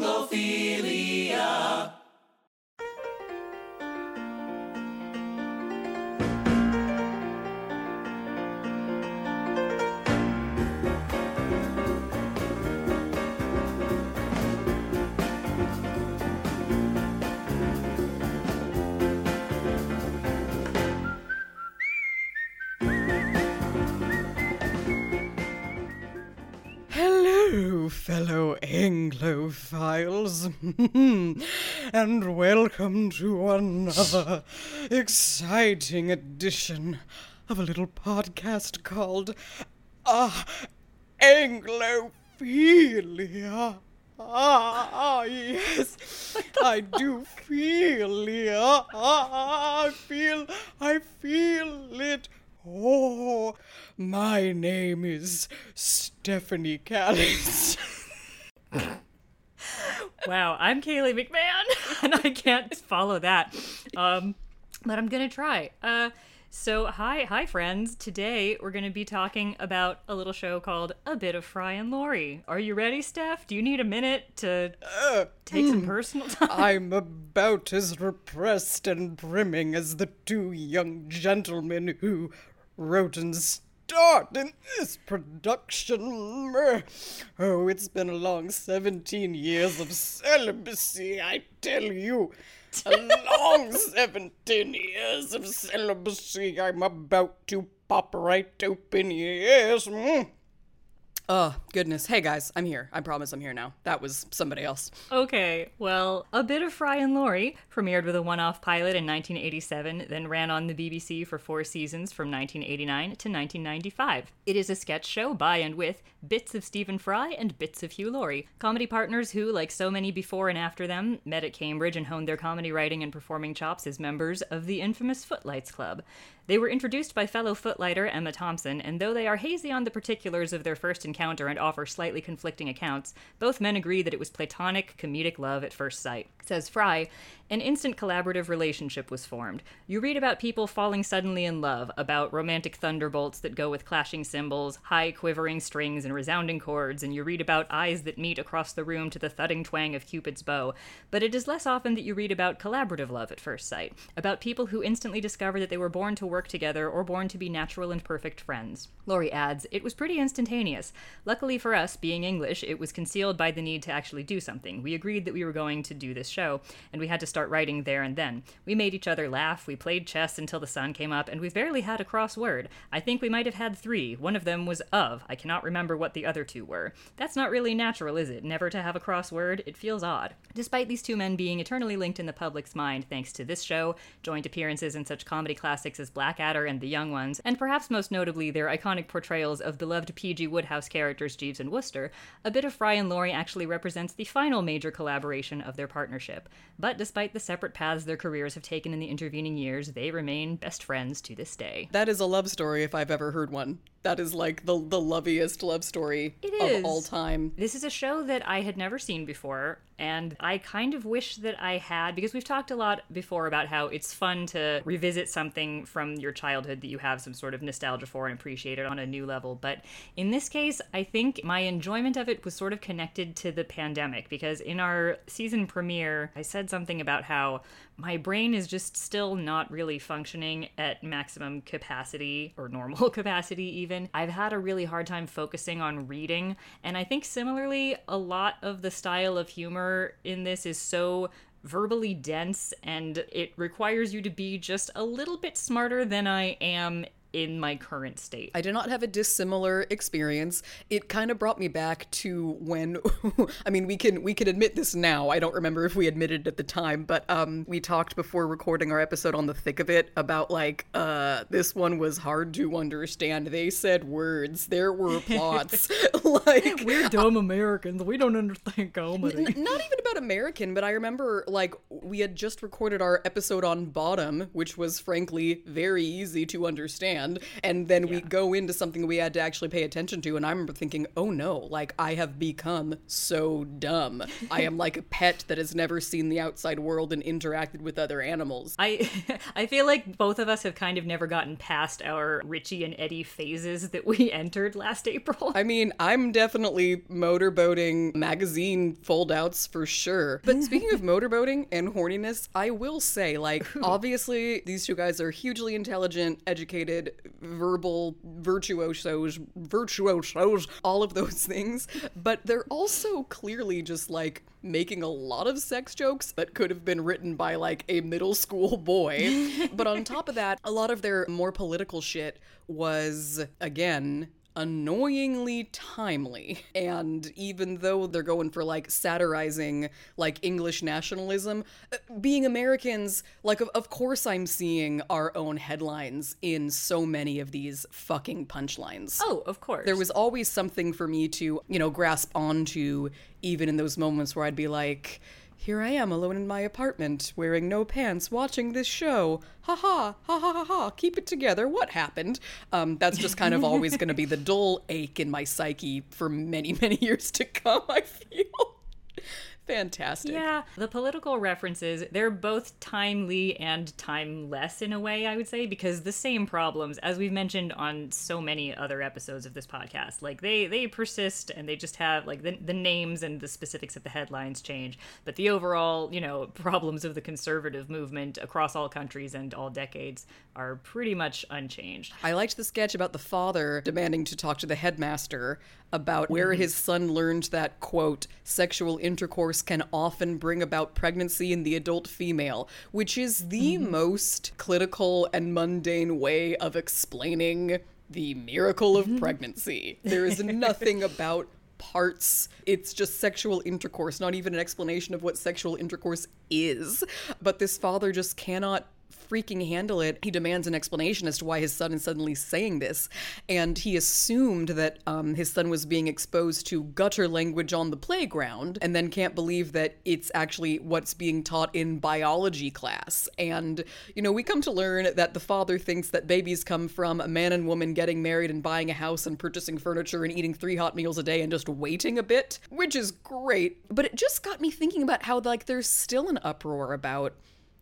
Anglophilia. Anglophiles, and welcome to another exciting edition of a little podcast called Ah Anglophilia. Ah, yes, I do feel it. Ah, I feel, I feel it. Oh, my name is Stephanie Callis. Wow, I'm Kaylee McMahon, and I can't follow that. Um, but I'm gonna try. Uh, so hi, hi, friends. Today we're gonna be talking about a little show called A Bit of Fry and Laurie. Are you ready, Steph? Do you need a minute to take some personal time? I'm about as repressed and brimming as the two young gentlemen who wrote and starred in this production. Oh, it's been a long 17 years of celibacy, I tell you. A long 17 years of celibacy. I'm about to pop right open, yes. Mm. Oh, goodness. Hey, guys, I'm here. I promise I'm here now. That was somebody else. Okay, well, A Bit of Fry and Laurie premiered with a one off pilot in 1987, then ran on the BBC for four seasons from 1989 to 1995. It is a sketch show by and with bits of Stephen Fry and bits of Hugh Laurie, comedy partners who, like so many before and after them, met at Cambridge and honed their comedy writing and performing chops as members of the infamous Footlights Club. They were introduced by fellow footlighter Emma Thompson, and though they are hazy on the particulars of their first encounter and offer slightly conflicting accounts, both men agree that it was platonic, comedic love at first sight. Says Fry, an instant collaborative relationship was formed. You read about people falling suddenly in love, about romantic thunderbolts that go with clashing cymbals, high quivering strings and resounding chords, and you read about eyes that meet across the room to the thudding twang of Cupid's bow. But it is less often that you read about collaborative love at first sight, about people who instantly discover that they were born to work together or born to be natural and perfect friends. Laurie adds, It was pretty instantaneous. Luckily for us, being English, it was concealed by the need to actually do something. We agreed that we were going to do this show, and we had to start writing there and then. We made each other laugh, we played chess until the sun came up, and we barely had a crossword. I think we might have had three. One of them was of. I cannot remember what the other two were. That's not really natural, is it? Never to have a crossword? It feels odd. Despite these two men being eternally linked in the public's mind thanks to this show, joint appearances in such comedy classics as Blackadder and The Young Ones, and perhaps most notably their iconic portrayals of beloved P.G. Wodehouse characters Jeeves and Wooster, a bit of Fry and Laurie actually represents the final major collaboration of their partnership. But despite the separate paths their careers have taken in the intervening years, they remain best friends to this day. That is a love story if I've ever heard one. That is like the the loveliest love story of all time. This is a show that I had never seen before, and I kind of wish that I had because we've talked a lot before about how it's fun to revisit something from your childhood that you have some sort of nostalgia for and appreciate it on a new level. But in this case, I think my enjoyment of it was sort of connected to the pandemic because in our season premiere, I said something about how my brain is just still not really functioning at maximum capacity or normal capacity even. I've had a really hard time focusing on reading and i think similarly a lot of the style of humor in this is so verbally dense and it requires you to be just a little bit smarter than i am in my current state I did not have a dissimilar experience. It kind of brought me back to when I mean we can we can admit this now. I don't remember if we admitted it at the time, but um we talked before recording our episode on the thick of it about like uh this one was hard to understand. They said words. There were plots. like we're dumb americans we don't understand comedy N- not even about American, but I remember like we had just recorded our episode on Bottom, which was frankly very easy to understand. And then we go into something we had to actually pay attention to. And I remember thinking, oh no, like I have become so dumb. I am like a pet that has never seen the outside world and interacted with other animals. I I feel like both of us have kind of never gotten past our Richie and Eddie phases that we entered last April. I mean, I'm definitely motorboating magazine foldouts for sure. But speaking of motorboating and horniness, I will say, like, obviously, these two guys are hugely intelligent, educated, verbal, virtuosos, virtuosos, all of those things. But they're also clearly just like making a lot of sex jokes that could have been written by like a middle school boy. but on top of that, a lot of their more political shit was, again, annoyingly timely. And even though they're going for like satirizing like English nationalism, uh, being Americans, like of, of course I'm seeing our own headlines in so many of these fucking punchlines. Oh, of course. There was always something for me to, you know, grasp onto even in those moments where I'd be like, here I am alone in my apartment, wearing no pants, watching this show. Ha ha, ha ha ha ha, keep it together. What happened? Um, that's just kind of always going to be the dull ache in my psyche for many, many years to come, I feel. Fantastic. Yeah, the political references, they're both timely and timeless in a way, I would say, because the same problems, as we've mentioned on so many other episodes of this podcast, like they they persist and they just have like the, the names and the specifics of the headlines change, but the overall, you know, problems of the conservative movement across all countries and all decades are pretty much unchanged. I liked the sketch about the father demanding to talk to the headmaster about where mm-hmm. his son learned that, quote, sexual intercourse can often bring about pregnancy in the adult female, which is the mm-hmm. most clinical and mundane way of explaining the miracle of mm-hmm. pregnancy. There is nothing about parts. It's just sexual intercourse, not even an explanation of what sexual intercourse is. But this father just cannot freaking handle it. He demands an explanation as to why his son is suddenly saying this. And he assumed that um, his son was being exposed to gutter language on the playground and then can't believe that it's actually what's being taught in biology class. And, you know, we come to learn that the father thinks that babies come from a man and woman getting married and buying a house and purchasing furniture and eating three hot meals a day and just waiting a bit, which is great. But it just got me thinking about how, like, there's still an uproar about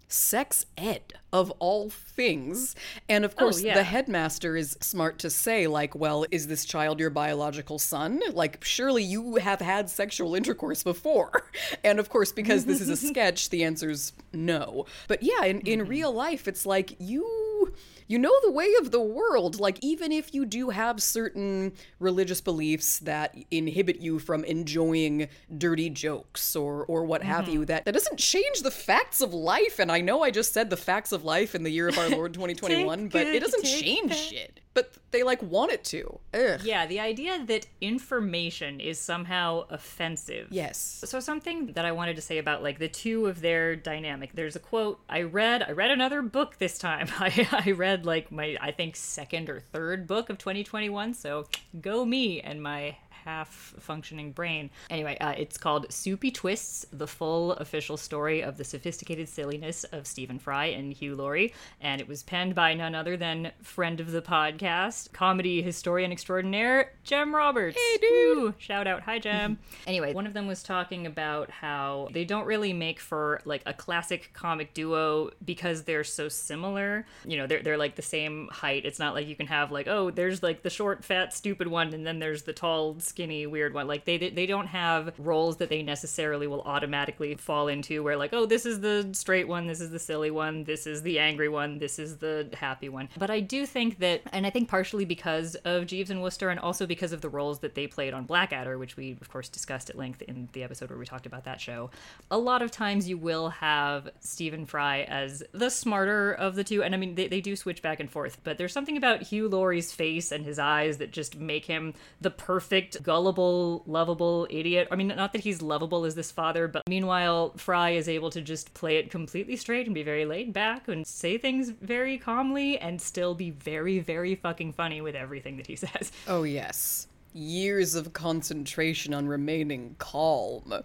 sex ed of all things. And of oh, course, yeah. the headmaster is smart to say, like, well, is this child your biological son? Like, surely you have had sexual intercourse before. And of course, because this is a mm-hmm. sketch, the answer's no. But yeah, in, in mm-hmm. real life, it's like you you know the way of the world. Like, even if you do have certain religious beliefs that inhibit you from enjoying dirty jokes or, or what have you, mm-hmm. that, that doesn't change the facts of life. And I know I just said the facts of life in the year of our Lord 2021, but it it, doesn't change that. shit. But they like want it to. Ugh. Yeah, the idea that information is somehow offensive. Yes. So something that I wanted to say about like the two of their dynamic. There's a quote I read. I read another book this time. I, I read like my I think second or third book of 2021. So go me and my half functioning brain. Anyway, uh, it's called Soupy Twists: The Full Official Story of the Sophisticated Silliness of Stephen Fry and Hugh Laurie, and it was penned by none other than friend of the podcast, comedy historian extraordinaire Jem Roberts. Hey, dude. Woo! Shout out, hi Jem. anyway, one of them was talking about how they don't really make for like a classic comic duo because they're so similar. You know, they're they're like the same height. It's not like you can have like oh, there's like the short, fat, stupid one, and then there's the tall, skinny, weird one. Like they they don't have roles that they necessarily will automatically fall into. Where like oh, this is the straight one, this is the silly one, this is the angry one, this is the happy one. But I do think that, and I think partially because of Jeeves and Wooster, and also because of the roles that they played on Blackadder, which we of course discussed at length in the episode where we talked about that show. A lot of times you will have Stephen Fry as the smarter of the two, and I mean they, they do switch back and forth. But there's something about Hugh Laurie's face and his eyes that just make him the perfect gullible, lovable idiot. I mean, not that he's lovable as this father, but meanwhile Fry is able to just play it completely straight and be very laid back and say things very calmly and still be very, very fucking funny with everything that he says. Oh, yes. Years of concentration on remaining calm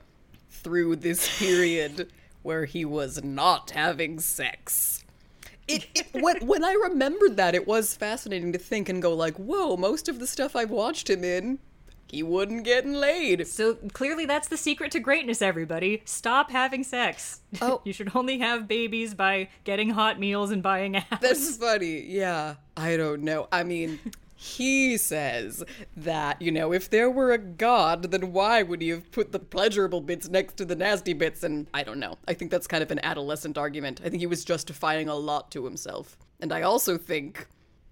through this period where he was not having sex. it, it when, when I remembered that, it was fascinating to think and go like, whoa, most of the stuff I've watched him in, he wouldn't getting laid. So clearly, that's the secret to greatness, everybody. Stop having sex. Oh. you should only have babies by getting hot meals and buying a house. That's funny. Yeah. I don't know. I mean, he says that, you know, if there were a god, then why would he have put the pleasurable bits next to the nasty bits? And I don't know. I think that's kind of an adolescent argument. I think he was justifying a lot to himself. And I also think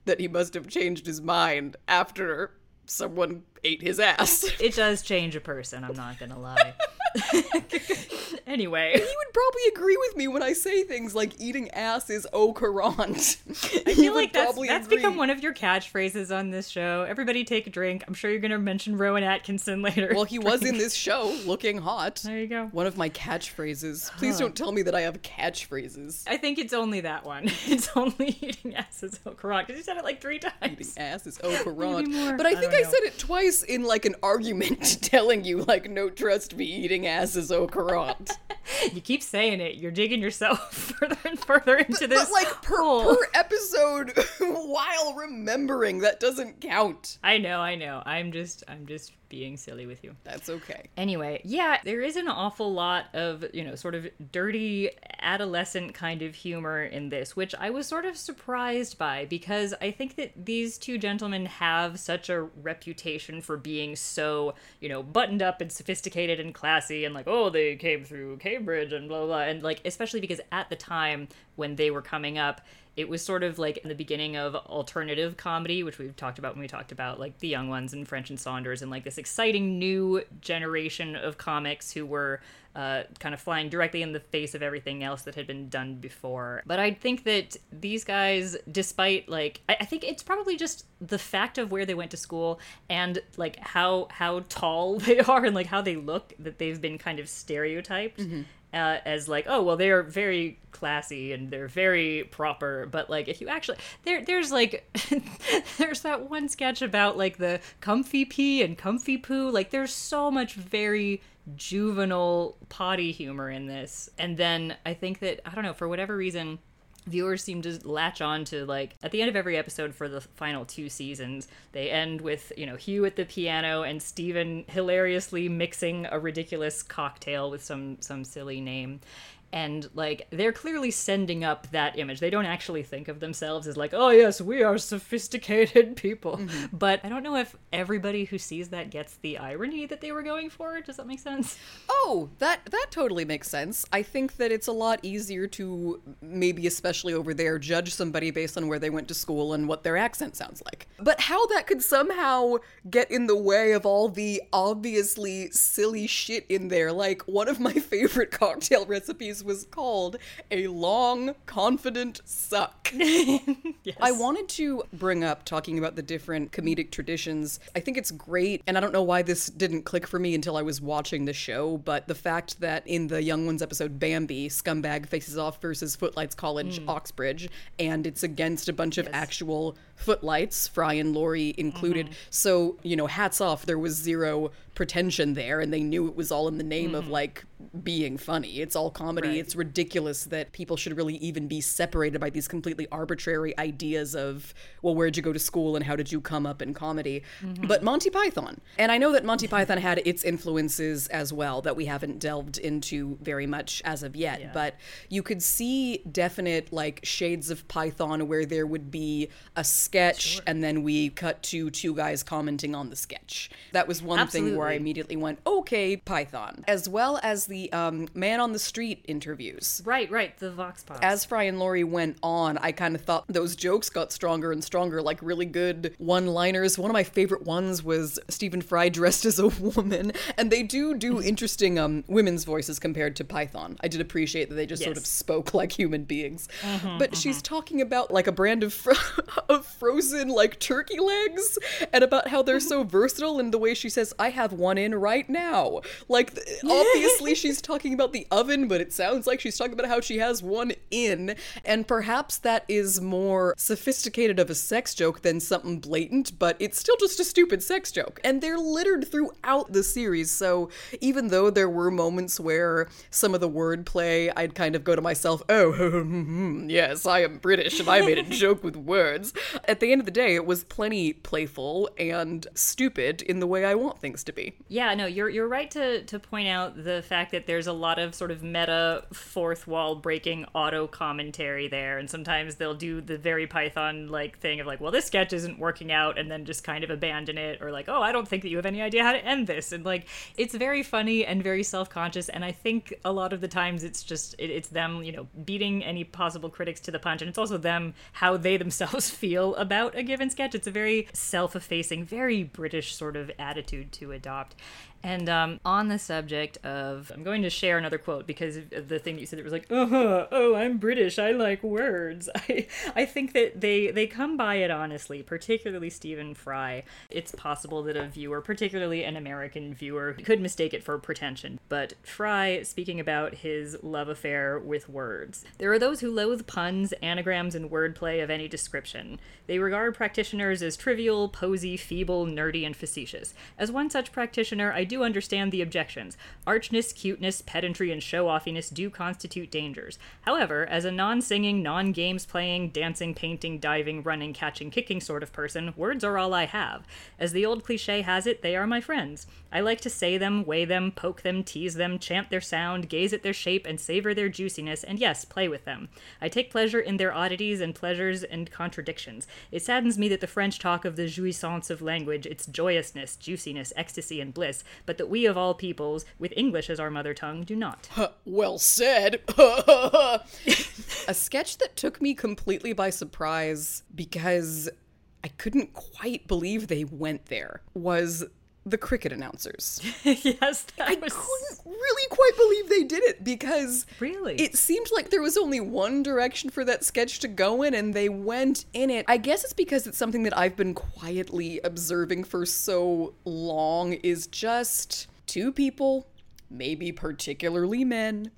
that he must have changed his mind after someone ate his ass. it does change a person, I'm not gonna lie. anyway. He would probably agree with me when I say things like eating ass is au courant. I feel like that's, that's become one of your catchphrases on this show. Everybody take a drink. I'm sure you're going to mention Rowan Atkinson later. Well, he was in this show looking hot. There you go. One of my catchphrases. Please don't tell me that I have catchphrases. I think it's only that one. It's only eating ass is au courant because you said it like three times. Eating ass is au courant. But I I think don't I, said it twice in like an argument telling you like no trust me eating ass is. Oh, you keep saying it. You're digging yourself further and further into this. but like per, hole. per episode while remembering that doesn't count. I know, I know. I'm just, I'm just being silly with you. That's okay. Anyway, yeah, there is an awful lot of, you know, sort of dirty adolescent kind of humor in this, which I was sort of surprised by because I think that these two gentlemen have such a reputation for being so, you know, buttoned up and sophisticated and classy and like, oh, they came through Cambridge and blah, blah, blah. And like, especially because at the time when they were coming up, it was sort of like in the beginning of alternative comedy, which we've talked about when we talked about like the young ones and French and Saunders and like this exciting new generation of comics who were uh, kind of flying directly in the face of everything else that had been done before. But I think that these guys, despite like, I, I think it's probably just the fact of where they went to school and like how how tall they are and like how they look that they've been kind of stereotyped uh, as like, oh well, they are very classy and they're very proper. But like, if you actually there, there's like, there's that one sketch about like the comfy pee and comfy poo. Like, there's so much very juvenile potty humor in this. And then I think that I don't know for whatever reason viewers seem to latch on to like at the end of every episode for the final two seasons they end with you know hugh at the piano and stephen hilariously mixing a ridiculous cocktail with some some silly name and like they're clearly sending up that image they don't actually think of themselves as like oh yes we are sophisticated people mm-hmm. but i don't know if everybody who sees that gets the irony that they were going for does that make sense Oh, that that totally makes sense. I think that it's a lot easier to maybe especially over there judge somebody based on where they went to school and what their accent sounds like. But how that could somehow get in the way of all the obviously silly shit in there. Like one of my favorite cocktail recipes was called a long confident suck. yes I wanted to bring up talking about the different comedic traditions. I think it's great, and I don't know why this didn't click for me until I was watching the show, but the fact that in the Young Ones episode Bambi, Scumbag faces off versus Footlights College, mm. Oxbridge, and it's against a bunch of actual footlights, Fry and Laurie included. Mm-hmm. So, you know, hats off, there was zero pretension there, and they knew it was all in the name of mm-hmm. like being funny. It's all comedy. Right. It's ridiculous that people should really even be separated by these completely arbitrary ideas of, well, where'd you go to school and how did you come up in comedy? Mm-hmm. But Monty Python. And I know that Monty Python had its influences as well that we haven't delved into very much as of yet. Yeah. But you could see definite like shades of Python where there would be a sketch and then we cut to two guys commenting on the sketch. That was one thing where I immediately went, okay, Python. As well as the um, man on the street interviews. right right the vox pop As Fry and Laurie went on, I kind of thought those jokes got stronger and stronger, like really good one liners. One of my favorite ones was Stephen Fry dressed as a woman, and they do do interesting um, women's voices compared to Python. I did appreciate that they just sort of spoke like human beings. but she's talking about like a brand of, fro- of frozen like turkey legs and about how they're so versatile and the way she says, I have one in right now. Like, obviously she's talking about the oven, but it sounds like she's talking about how she has one in, and perhaps that is more sophisticated of a sex joke than something blatant, but it's still just a stupid sex joke. And they're littered throughout the series, so even though there were moments where some of the wordplay, I'd kind of go to myself, oh, hmm, yes, I am British and I made a joke with words. At the end of the day, it was plenty playful and stupid in the way I want things to be. Yeah, no, you're you're right to to point out the fact that there's a lot of sort of meta fourth wall breaking auto commentary there, and sometimes they'll do the very Python like thing of like, well, this sketch isn't working out, and then just kind of abandon it, or like, oh, I don't think that you have any idea how to end this, and like, it's very funny and very self conscious, and I think a lot of the times it's just it, it's them, you know, beating any possible critics to the punch, and it's also them how they themselves feel about a given sketch. It's a very self effacing, very British sort of attitude to adopt. And um, on the subject of, I'm going to share another quote because of the thing that you said. It was like, uh-huh, oh, I'm British. I like words. I, I think that they they come by it honestly, particularly Stephen Fry. It's possible that a viewer, particularly an American viewer, could mistake it for pretension. But Fry, speaking about his love affair with words, there are those who loathe puns, anagrams, and wordplay of any description. They regard practitioners as trivial, posy, feeble, nerdy, and facetious. As one such practitioner, I do understand the objections. Archness, cuteness, pedantry, and show offiness do constitute dangers. However, as a non singing, non games playing, dancing, painting, diving, running, catching, kicking sort of person, words are all I have. As the old cliche has it, they are my friends. I like to say them, weigh them, poke them, tease them, chant their sound, gaze at their shape, and savor their juiciness, and yes, play with them. I take pleasure in their oddities and pleasures and contradictions. It saddens me that the French talk of the jouissance of language, its joyousness, juiciness, ecstasy, and bliss, but that we of all peoples, with English as our mother tongue, do not. well said. a sketch that took me completely by surprise because I couldn't quite believe they went there was the cricket announcers. yes, I was... couldn't really quite believe they did it because really it seemed like there was only one direction for that sketch to go in, and they went in it. I guess it's because it's something that I've been quietly observing for so long. Is just two people, maybe particularly men,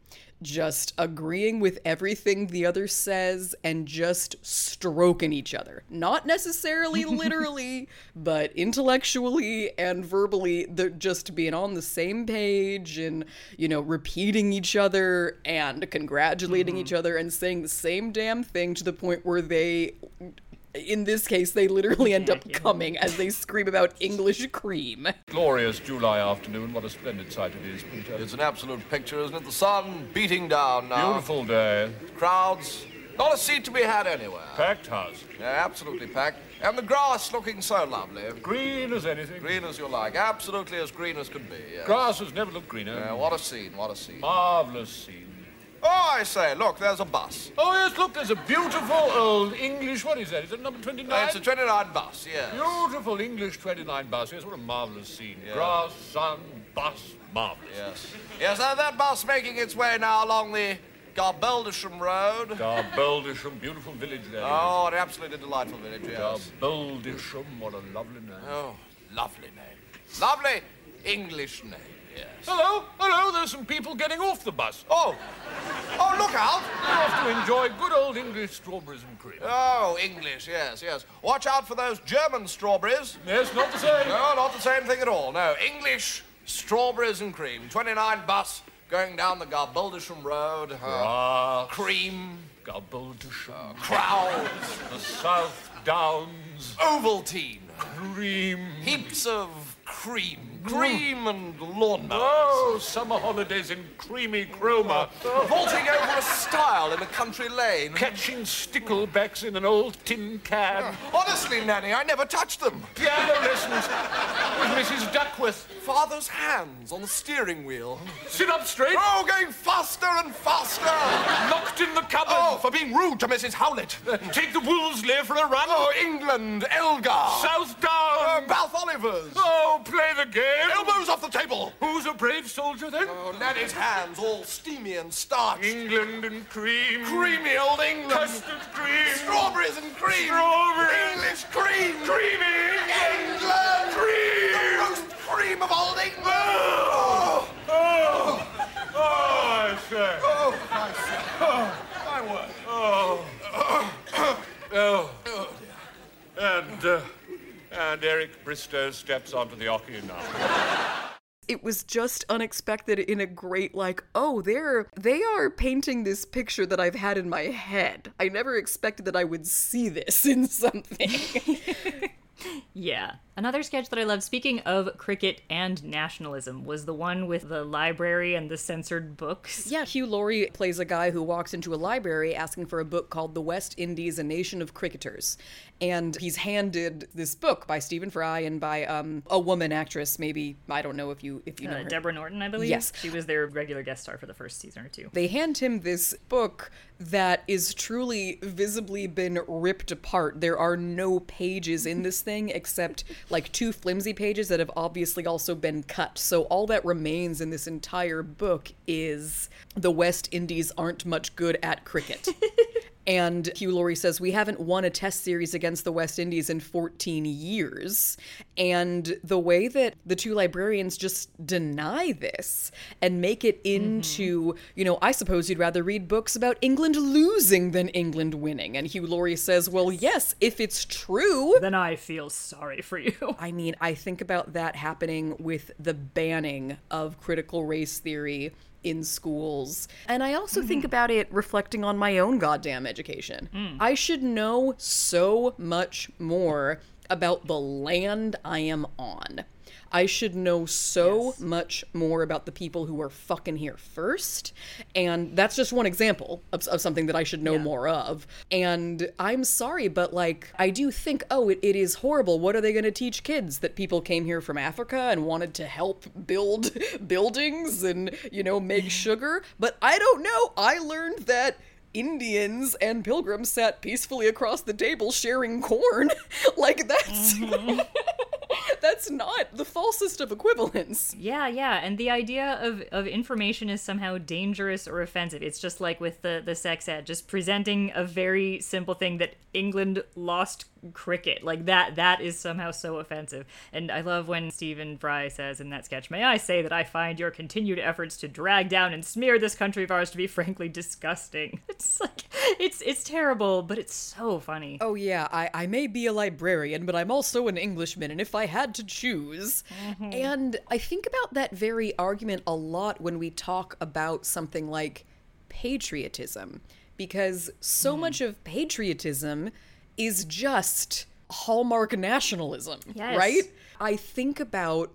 just agreeing with everything the other says and just stroking each other. Not necessarily literally, but intellectually and verbally, they're just being on the same page and, you know, repeating each other and congratulating mm-hmm. each other and saying the same damn thing to the point where they in this case, they literally end up mm-hmm. coming as they scream about English cream. Glorious July afternoon. What a splendid sight it is, Peter. It's an absolute picture, isn't it? The sun beating down now. Beautiful day. Crowds. Not a seat to be had anywhere. Packed house. Yeah, absolutely packed. And the grass looking so lovely. Green as anything. Green as you like. Absolutely as green as could be. Yes. Grass has never looked greener. Yeah, what a scene, what a scene. Marvellous scene. Oh, I say, look, there's a bus. Oh, yes, look, there's a beautiful old English, what is that? Is it number 29? Uh, it's a 29 bus, yes. Beautiful English 29 bus. Yes, what a marvellous scene. Yeah. Grass, sun, bus, marvellous. Yes. Yes, uh, that bus making its way now along the Garboldisham Road. Garboldisham, beautiful village there. Oh, an absolutely delightful village, yes. Garboldisham, what a lovely name. Oh, lovely name. Lovely English name. Yes. Hello, hello, there's some people getting off the bus. Oh, oh, look out. They're off to enjoy good old English strawberries and cream. Oh, English, yes, yes. Watch out for those German strawberries. Yes, not the same. No, not the same thing at all. No, English strawberries and cream. 29 bus going down the Garboldisham Road. Uh, cream. Garboldisham. Uh, crowds. the South Downs. Ovaltine. Cream. Heaps of cream cream and lawnmowers. Oh, summer holidays in creamy chroma. Vaulting over a stile in a country lane. Catching sticklebacks in an old tin can. Honestly, Nanny, I never touched them. Piano lessons with Mrs. Duckworth. Father's hands on the steering wheel. Sit up straight. Oh, going faster and faster. Locked in the cupboard. Oh, for being rude to Mrs. Howlett. Take the Wolseley for a run. Oh, England, Elgar. South Down. Uh, Bath Olivers. Oh, play the game. Elbows off the table! Who's a brave soldier then? Oh, Nanny's hands all steamy and starched. England and cream. Creamy old England. Custard cream. Strawberries and cream. Strawberries. English cream. Creamy. England. Cream. The roast cream of old England. Oh. Oh. Oh, I say. Oh. My word. Oh, and, uh, and Eric Bristow steps onto the oche now. it was just unexpected in a great like oh they're they are painting this picture that i've had in my head i never expected that i would see this in something Yeah. Another sketch that I loved, speaking of cricket and nationalism, was the one with the library and the censored books. yeah hugh laurie plays a guy who walks into a library asking for a book called the west indies a nation of cricketers and he's handed this book by stephen fry and by um, a woman actress maybe i don't know if you if you know Uh, her. Deborah Norton, I believe. Yes. She was their regular guest star for the first season or two. they hand him this book that is truly visibly been ripped apart. There are no pages in this thing except like two flimsy pages that have obviously also been cut. So all that remains in this entire book is the West Indies aren't much good at cricket. And Hugh Laurie says, We haven't won a test series against the West Indies in 14 years. And the way that the two librarians just deny this and make it mm-hmm. into, you know, I suppose you'd rather read books about England losing than England winning. And Hugh Laurie says, Well, yes, if it's true. Then I feel sorry for you. I mean, I think about that happening with the banning of critical race theory in schools. And I also think mm-hmm. about it reflecting on my own goddamn education. Mm. I should know so much more about the land I am on. I should know so much more about the people who are fucking here first. And that's just one example of, of something that I should know more of. And I'm sorry, but like, I do think, oh, it, it is horrible. What are they going to teach kids? That people came here from Africa and wanted to help build buildings and, you know, make sugar? But I don't know. I learned that. Indians and pilgrims sat peacefully across the table sharing corn. like that's mm-hmm. that's not the falsest of equivalents. Yeah, yeah, and the idea of, of information is somehow dangerous or offensive. It's just like with the, the sex ed, just presenting a very simple thing that England lost cricket. Like that that is somehow so offensive. And I love when Stephen Fry says in that sketch, May I say that I find your continued efforts to drag down and smear this country of ours to be frankly disgusting. It's like it's it's terrible, but it's so funny. Oh yeah, I, I may be a librarian, but I'm also an Englishman, and if I had to choose. Mm-hmm. And I think about that very argument a lot when we talk about something like patriotism. Because so mm. much of patriotism is just hallmark nationalism, Yes. right? I think about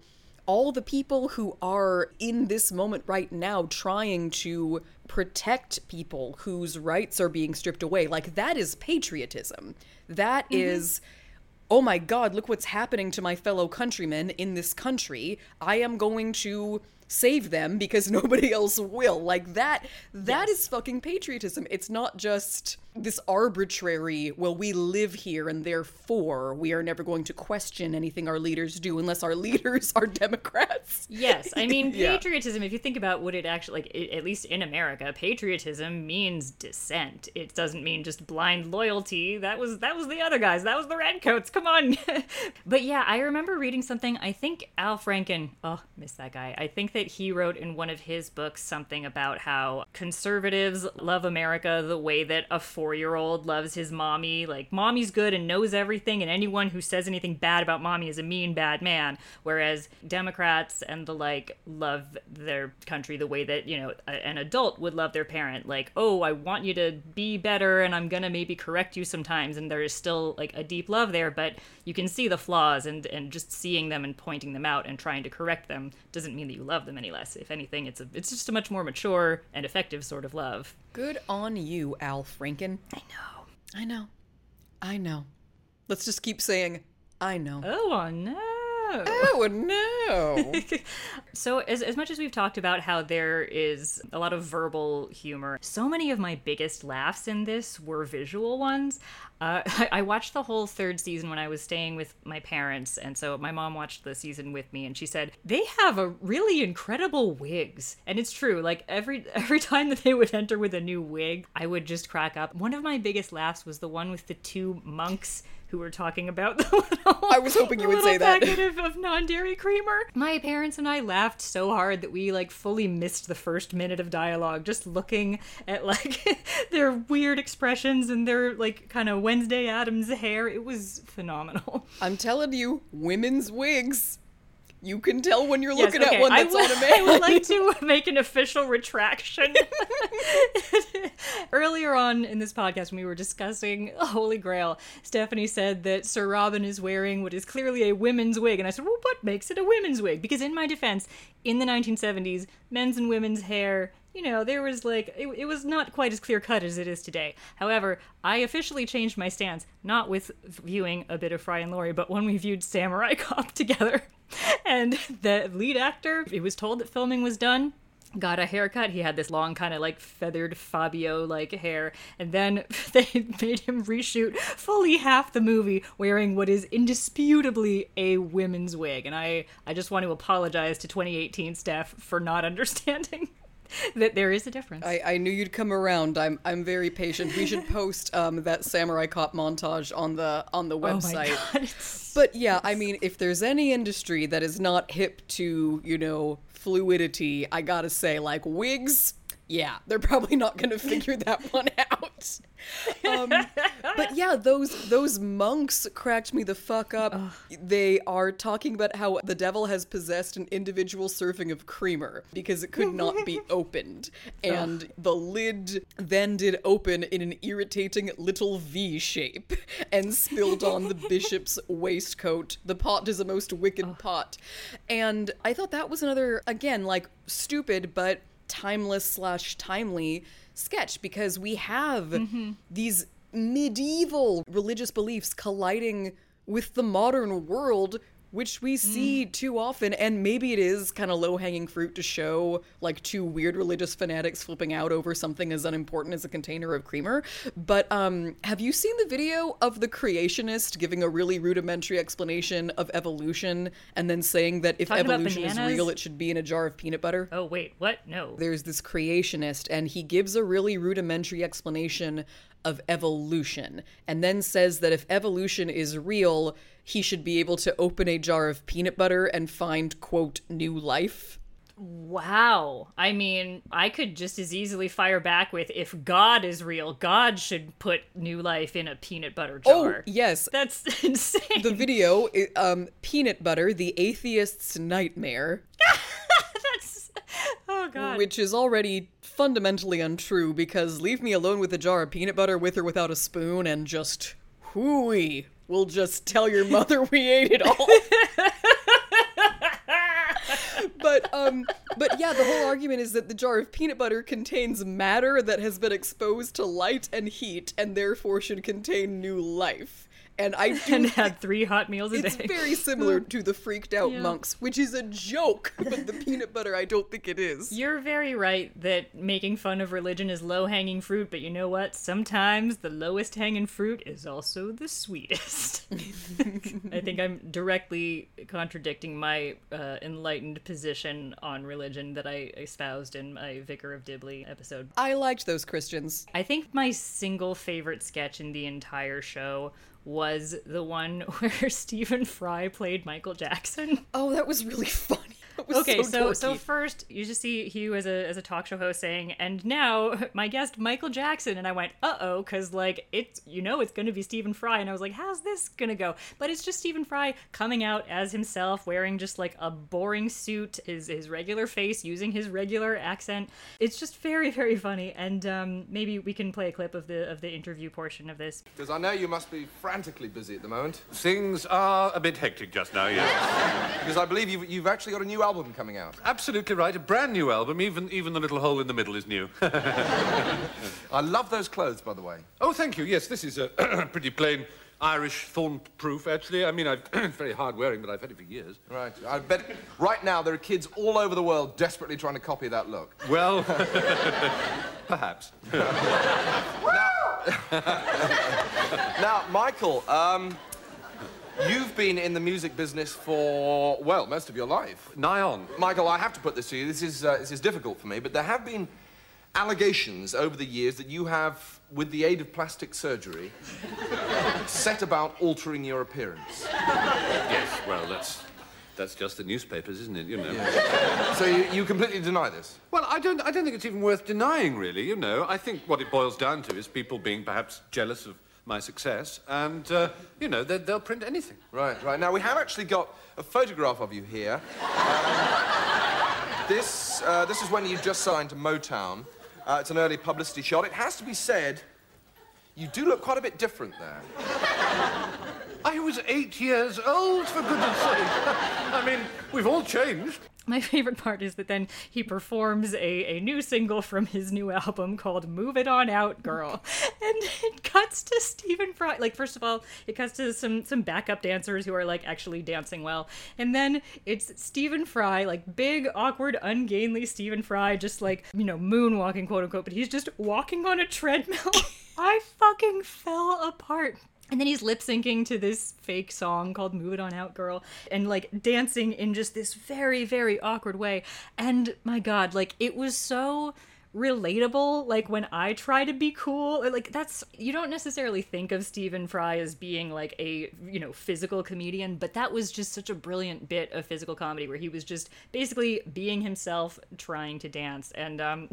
all the people who are in this moment right now trying to protect people whose rights are being stripped away. Like, that is patriotism. That mm-hmm. is, oh my God, look what's happening to my fellow countrymen in this country. I am going to save them because nobody else will. Like that That is fucking patriotism. It's not just this arbitrary, well, we live here and therefore we are never going to question anything our leaders do unless our leaders are Democrats. Yes, I mean Yeah. patriotism. If you think about what it actually like, i at least in America, patriotism means dissent. It doesn't mean just blind loyalty. That was that was the other guys. That was the redcoats. Come on. but yeah, I remember reading something. I think Al Franken. Oh, miss that guy. I think that he wrote in one of his books something about how conservatives love America the way that a four-year-old loves his mommy. Like mommy's good and knows everything, and anyone who says anything bad about mommy is a mean bad man. Whereas Democrats and the like love their country the way that you know a- an adult would love their parent. Like, oh, I want you to be better, and I'm gonna maybe correct you sometimes. And there is still like a deep love there, but you can see the flaws, and and just seeing them and pointing them out and trying to correct them doesn't mean that you love them any less. If anything, it's a it's just a much more mature and effective sort of love. Good on you, Al Franken. I know. I know. I know. Let's just keep saying, I know. Oh no. Oh no. So, as, as much as we've talked about how there is a lot of verbal humor, so many of my biggest laughs in this were visual ones. Uh, I, I watched the whole third season when I was staying with my parents, and so my mom watched the season with me, and she said they have a really incredible wigs, and it's true. Like every every time that they would enter with a new wig, I would just crack up. One of my biggest laughs was the one with the two monks who were talking about the little. I was hoping you would say that. packet of, of non-dairy creamer. My parents and I laughed so hard that we like fully missed the first minute of dialogue just looking at like their weird expressions and their like kind of Wednesday Addams hair. It was phenomenal. I'm telling you, women's wigs. You can tell when you're Yes, looking okay, at one I that's would- on a man. I would like to make an official retraction. Earlier on in this podcast, when we were discussing Holy Grail, Stephanie said that Sir Robin is wearing what is clearly a women's wig. And I said, well, what makes it a women's wig? Because in my defense, in the 1970s, men's and women's hair you know, there was like, it, it was not quite as clear cut as it is today. However, I officially changed my stance, not with viewing a bit of Fry and Laurie, but when we viewed Samurai Cop together. And the lead actor, he was told that filming was done. Got a haircut. He had this long, kind of like feathered Fabio like hair. And then they made him reshoot fully half the movie wearing what is indisputably a women's wig. And I, I just want to apologize to 2018 staff for not understanding that there is a difference. I, I knew you'd come around. I'm I'm very patient. We should post um, that samurai cop montage on the on the oh my website. god. But yeah, I mean, if there's any industry that is not hip to, you know, fluidity, I gotta say, like wigs, yeah, they're probably not gonna figure that one out. Um, but yeah, those those monks cracked me the fuck up. They are talking about how the devil has possessed an individual serving of creamer because it could not be opened, and the lid then did open in an irritating little V shape and spilled on the bishop's waistcoat. The pot is a most wicked pot, and I thought that was another again like stupid but timeless slash timely sketch because we have mm-hmm. these medieval religious beliefs colliding with the modern world which we see too often and maybe it is kind of low-hanging fruit to show like two weird religious fanatics flipping out over something as unimportant as a container of creamer but um have you seen the video of the creationist giving a really rudimentary explanation of evolution and then saying that if Talking evolution is real it should be in a jar of peanut butter oh wait, what? No. there's this creationist and he gives a really rudimentary explanation of evolution and then says that if evolution is real he should be able to open a jar of peanut butter and find quote new life Wow. I mean, I could just as easily fire back with if God is real, God should put new life in a peanut butter jar. oh jar. yes That's insane. the video um peanut butter the atheist's nightmare Oh god. which is already fundamentally untrue because leave me alone with a jar of peanut butter with or without a spoon and just hooey we'll just tell your mother we ate it all. But um but yeah the whole argument is that the jar of peanut butter contains matter that has been exposed to light and heat and therefore should contain new life and i do and had three hot meals a it's day. It's very similar to the freaked out Yeah. monks which is a joke but the peanut butter i don't think it is You're very right that making fun of religion is low hanging fruit, but you know what? Sometimes the lowest hanging fruit is also the sweetest. I think I'm directly contradicting my uh, enlightened position on religion that I espoused in my Vicar of Dibley episode. i liked those christians I think my single favorite sketch in the entire show was the one where Stephen Fry played Michael Jackson. Oh, that was really funny. That was Okay, so so so, first you just see Hugh as a as a talk show host saying, "And now my guest Michael Jackson," and I went, "Uh oh," because like it's you know it's going to be Stephen Fry, and I was like, "How's this gonna go?" But it's just Stephen Fry coming out as himself, wearing just like a boring suit, his his regular face, using his regular accent. It's just very very funny, and um, maybe we can play a clip of the of the interview portion of this. Because I know you must be frantically busy at the moment. Things are a bit hectic just now, yes. Because I believe you've, you've actually got a new album coming out. Absolutely right. A brand new album. Even even the little hole in the middle is new. I love those clothes, by the way. oh, thank you. Yes, this is a pretty plain Irish thorn-proof, actually. I mean, I've, it's very hard wearing, but I've had it for years. Right. I bet right now there are kids all over the world desperately trying to copy that look. Well, perhaps. Now, Michael, um, you've been in the music business for, well, most of your life. Nigh on. Michael, I have to put this to you. This is, uh, this is difficult for me, but there have been allegations over the years that you have, with the aid of plastic surgery, set about altering your appearance. Yes, well, that's that's just the newspapers, isn't it? You know. So you, you completely deny this? Well, I don't. I don't think it's even worth denying, really. You know, I think what it boils down to is people being perhaps jealous of my success, and uh, you know, they, they'll print anything. Right, right. Now, we have actually got a photograph of you here. Um, this, uh, this is when you just signed to Motown. Uh, it's an early publicity shot. It has to be said, you do look quite a bit different there. I was eight years old, for goodness sake. I mean, we've all changed. My favorite part is that then he performs a, a new single from his new album called Move It On Out Girl. And it cuts to Stephen Fry. Like, first of all, it cuts to some, some backup dancers who are like actually dancing well. And then it's Stephen Fry, like big, awkward, ungainly Stephen Fry, just like, you know, moonwalking, quote unquote, but he's just walking on a treadmill. I fucking fell apart. And then he's lip syncing to this fake song called Move It On Out Girl and like dancing in just this very, very awkward way. And my God, like it was so relatable like when i try to be cool like that's you don't necessarily think of stephen fry as being like a you know physical comedian but that was just such a brilliant bit of physical comedy where he was just basically being himself trying to dance. And um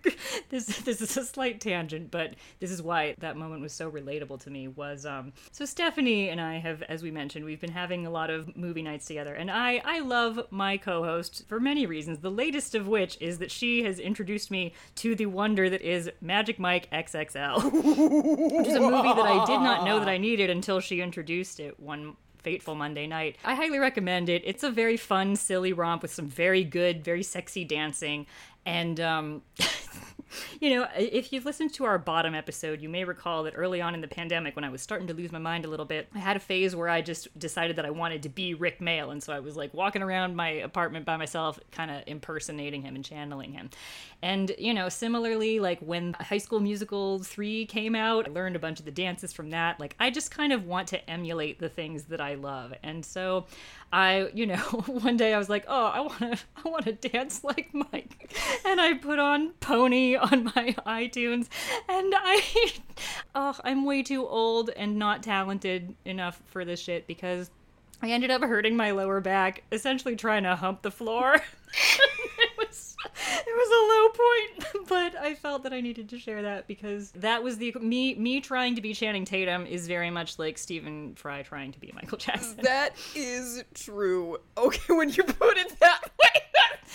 this this is a slight tangent but this is why that moment was so relatable to me was um so stephanie and i have as we mentioned we've been having a lot of movie nights together. And i i love my co-host for many reasons the latest of which is that she has introduced me to the wonder that is Magic Mike XXL, which is a movie that I did not know that I needed until she introduced it one fateful Monday night. I highly recommend it. It's a very fun, silly romp with some very good, very sexy dancing. And, um, you know, if you've listened to our bottom episode, you may recall that early on in the pandemic, when I was starting to lose my mind a little bit, I had a phase where I just decided that I wanted to be Rik Mayall. And so I was like walking around my apartment by myself, kind of impersonating him and channeling him. And, you know, similarly, like when High School Musical 3 came out, I learned a bunch of the dances from that. Like, I just kind of want to emulate the things that I love. And so I, you know, one day I was like, oh, I want to, I want to dance like Mike. And I put on Pony on my iTunes and I, oh, I'm way too old and not talented enough for this shit because I ended up hurting my lower back, essentially trying to hump the floor. it was it was a low point, but I felt that I needed to share that because that was the me me trying to be Channing Tatum is very much like Stephen Fry trying to be Michael Jackson. That is true. Okay, when you put it that way.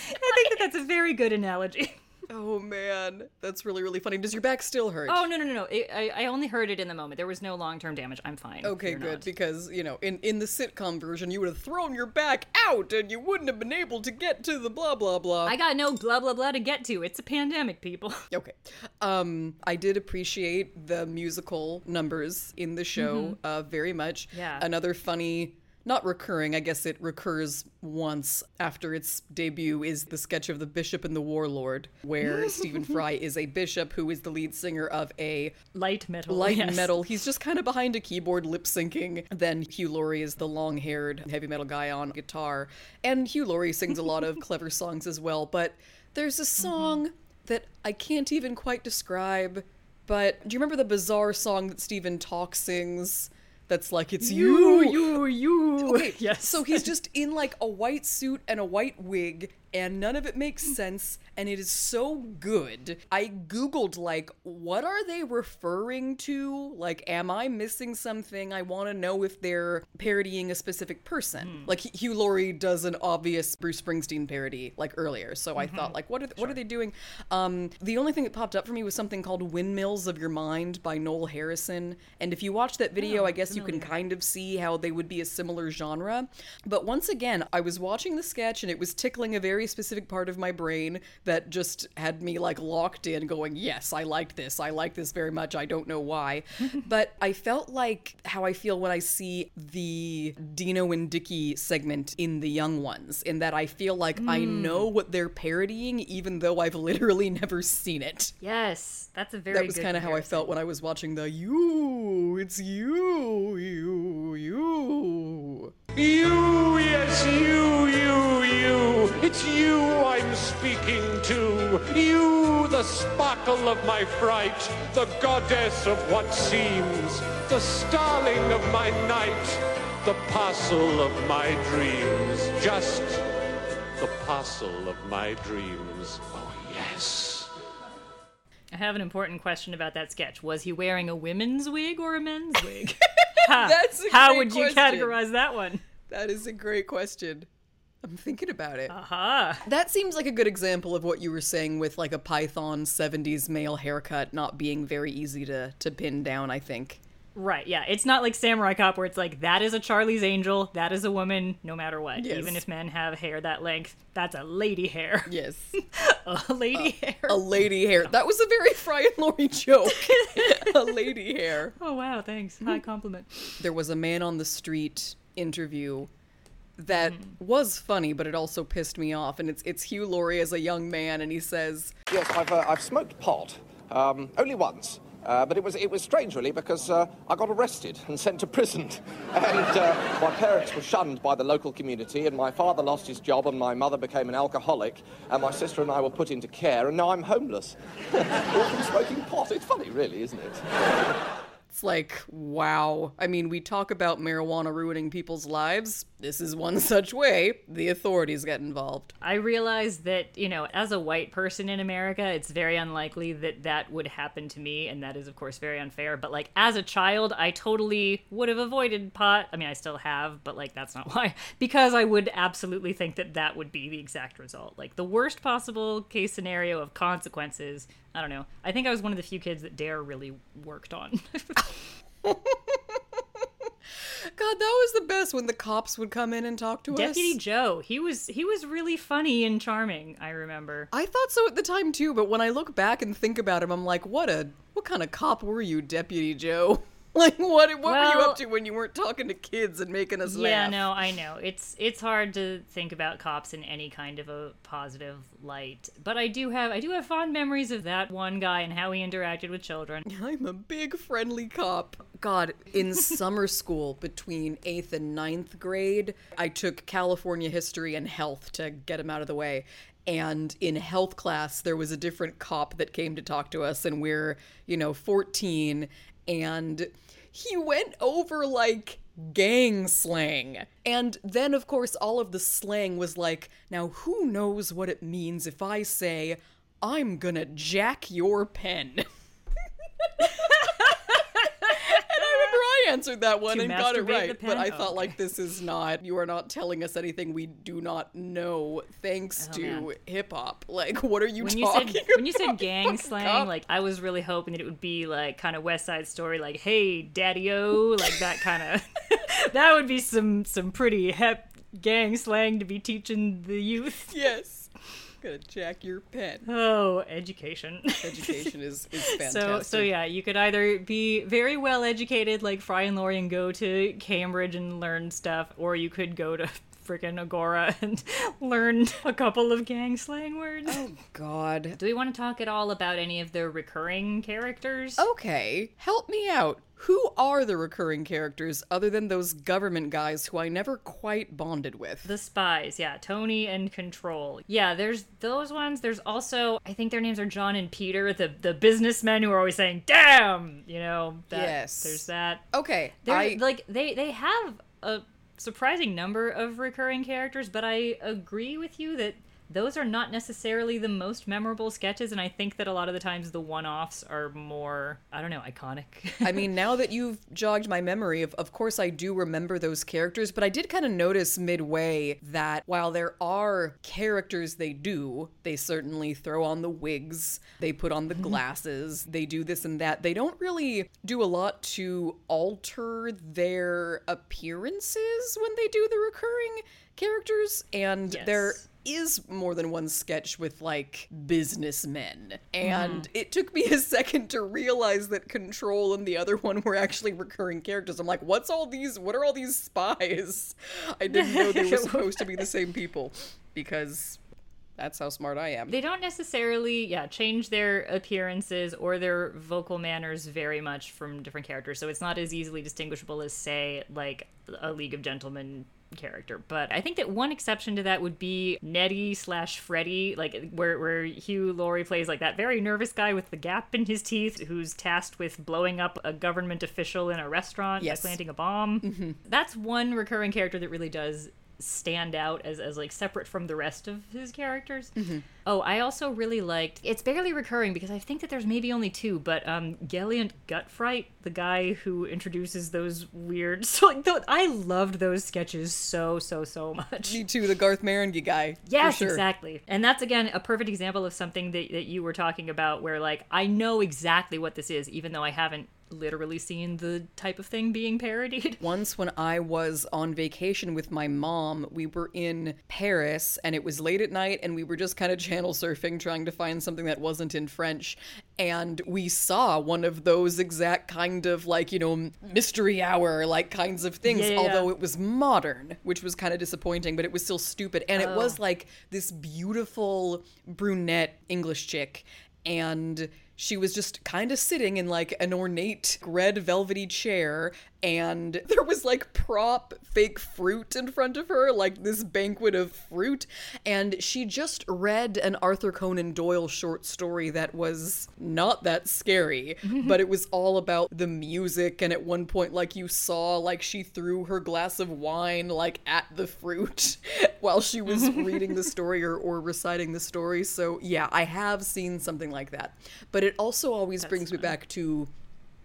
I think that that's a very good analogy. Oh man, that's really really funny. Does your back still hurt? Oh no no no no! It, I I only heard it in the moment. There was no long term damage. I'm fine. Okay, good not. because you know in in the sitcom version you would have thrown your back out and you wouldn't have been able to get to the blah blah blah. I got no blah blah blah to get to. It's a pandemic, people. Okay. Um, I did appreciate the musical numbers in the show uh, very much. Yeah. Another funny, not recurring, I guess it recurs once after its debut, is the sketch of the Bishop and the Warlord, where Stephen Fry is a bishop who is the lead singer of a Light metal. light yes. metal. He's just kind of behind a keyboard lip syncing. Then Hugh Laurie is the long haired heavy metal guy on guitar. And Hugh Laurie sings a lot of clever songs as well. But there's a mm-hmm. song that I can't even quite describe. But do you remember the bizarre song that Stephen Talk sings? That's like it's you, you, you. Okay, Yes. So he's just in like a white suit and a white wig, and none of it makes hmm. sense, and it is so good. I googled like, what are they referring to? Like, am I missing something? I want to know if they're parodying a specific person. Hmm. Like Hugh Laurie does an obvious Bruce Springsteen parody like earlier, so I thought mm-hmm. like, what are what are they doing? Um, the only thing that popped up for me was something called "Windmills of Your Mind" by Noel Harrison, and if you watch that video, oh, I guess you can kind of see how they would be a similar genre. But once again, I was watching the sketch and it was tickling a very specific part of my brain that just had me like locked in going, yes, I liked this. I like this very much. I don't know why. but I felt like how I feel when I see the Dino and Dicky segment in The Young Ones, in that I feel like I mm. know what they're parodying even though I've literally never seen it. Yes, that's a very. That was kind of how I felt when I was watching the you, it's you, you, you. You, yes, you, you, you. It's you I'm speaking to. You, You, the sparkle of my fright, the goddess of what seems, the starling of my night, the parcel of my dreams, just the parcel of my dreams. Oh, yes. I have an important question about that sketch. Was he wearing a women's wig or a men's wig? Ha. That's a How great would you question. categorize that one? That is a great question. I'm thinking about it. Aha. That seems like a good example of what you were saying with like a Python 70s male haircut not being very easy to, to pin down, I think. Right, yeah. It's not like Samurai Cop where it's like, that is a Charlie's Angel, that is a woman, no matter what. Yes. Even if men have hair that length, that's a lady hair. Yes. a lady hair. a lady hair. That was a very Fry and Laurie joke. a lady hair. Oh, wow, thanks. High compliment. There was a man on the street interview that Mm-hmm. was funny, but it also pissed me off. And it's it's Hugh Laurie as a young man, and he says, Yes, I've, uh, I've smoked pot, um, only once. Uh, but it was, it was strange, really, because uh, I got arrested and sent to prison. And uh, my parents were shunned by the local community, and my father lost his job, and my mother became an alcoholic, and my sister and I were put into care, and now I'm homeless. All from smoking pot. It's funny, really, isn't it? It's like, wow. I mean, we talk about marijuana ruining people's lives. This is one such way. The authorities get involved. I realize that, you know, as a white person in America, it's very unlikely that that would happen to me, and that is, of course, very unfair. But, like, as a child, I totally would have avoided pot. I mean, I still have, but, like, that's not why. Because I would absolutely think that that would be the exact result. Like, the worst possible case scenario of consequences. I don't know. I think I was one of the few kids that Dare really worked on. God, that was the best when the cops would come in and talk to Deputy us. Deputy Joe, he was he was really funny and charming. I remember. I thought so at the time too, but when I look back and think about him, I'm like, what a what kind of cop were you, Deputy Joe? Like what what were you up to when you weren't talking to kids and making us Yeah, laugh? Yeah, no, I know. It's it's hard to think about cops in any kind of a positive light. But I do have I do have fond memories of that one guy and how he interacted with children. I'm a big friendly cop. God, in summer school between 8th and ninth grade, I took California history and health to get him out of the way. And in health class, there was a different cop that came to talk to us, and we're, you know, 14. And he went over like gang slang. And then, of course, all of the slang was like, now who knows what it means if I say, I'm gonna jack your pen? I answered that one and got it right, but? I thought okay. like this is not. You are not telling us anything we do not know, thanks oh, to Oh, man. hip hop. Like, what are you When you said about? when you said gang slang, like I was really hoping that it would be like kind of West Side Story, like "Hey, Daddy O," like that kind of. that would be some some pretty hep gang slang to be teaching the youth. yes, gonna jack your pen. Oh, education. Education is is fantastic. So, so yeah, you could either be very well educated, like Fry and Laurie, and go to Cambridge and learn stuff, or you could go to frickin' Agora and learn a couple of gang slang words. Oh God. Do we want to talk at all about any of the recurring characters? Okay, help me out. Who are the recurring characters other than those government guys who I never quite bonded with? The spies, yeah, Tony and Control. Yeah, there's those ones. There's also, I think their names are John and Peter, the the businessmen who are always saying "damn," you know. That, Yes. There's that. okay, They're I like they they have a surprising number of recurring characters, but I agree with you that those are not necessarily the most memorable sketches, and I think that a lot of the times the one-offs are more I don't know iconic. I mean, now that you've jogged my memory, of, of course I do remember those characters, but I did kind of notice midway that while there are characters they do, they certainly throw on the wigs, they put on the glasses, they do this and that. They don't really do a lot to alter their appearances when they do the recurring characters, and Yes. there is more than one sketch with like businessmen. And Mm-hmm. it took me a second to realize that Control and the other one were actually recurring characters. I'm like, what's all these what are all these spies? I didn't know they were supposed to be the same people because that's how smart I am. they don't necessarily yeah change their appearances or their vocal manners very much from different characters so it's not as easily distinguishable as say like a league of gentlemen character. But I think that one exception to that would be Nettie slash Freddy, like where where Hugh Laurie plays like that very nervous guy with the gap in his teeth who's tasked with blowing up a government official in a restaurant Yes. by planting a bomb. Mm-hmm. That's one recurring character that really does stand out as, as like separate from the rest of his characters. Oh, I also really liked it's barely recurring because I think that there's maybe only two, but um Gelliant Gutfright, the guy who introduces those weird so like I loved those sketches so so so much. Me too, the Garth Marenghi guy. Yes, sure. exactly. And that's again a perfect example of something that, that you were talking about where like I know exactly what this is, even though I haven't literally seen the type of thing being parodied. Once, when I was on vacation with my mom, we were in Paris and it was late at night and we were just kind of channel surfing trying to find something that wasn't in French. And we saw one of those exact kind of like, you know, mystery hour like kinds of things, Yeah, yeah, although yeah. it was modern, which was kind of disappointing, but it was still stupid. And it Oh. was like this beautiful brunette English chick. And she was just kind of sitting in like an ornate red velvety chair and there was like prop fake fruit in front of her like this banquet of fruit. And she just read an arthur conan doyle short story that was not that scary but it was all about the music. And at one point like you saw like she threw her glass of wine like at the fruit while she was reading the story or, or reciting the story. So yeah i have seen something like that. But it also always brings me back to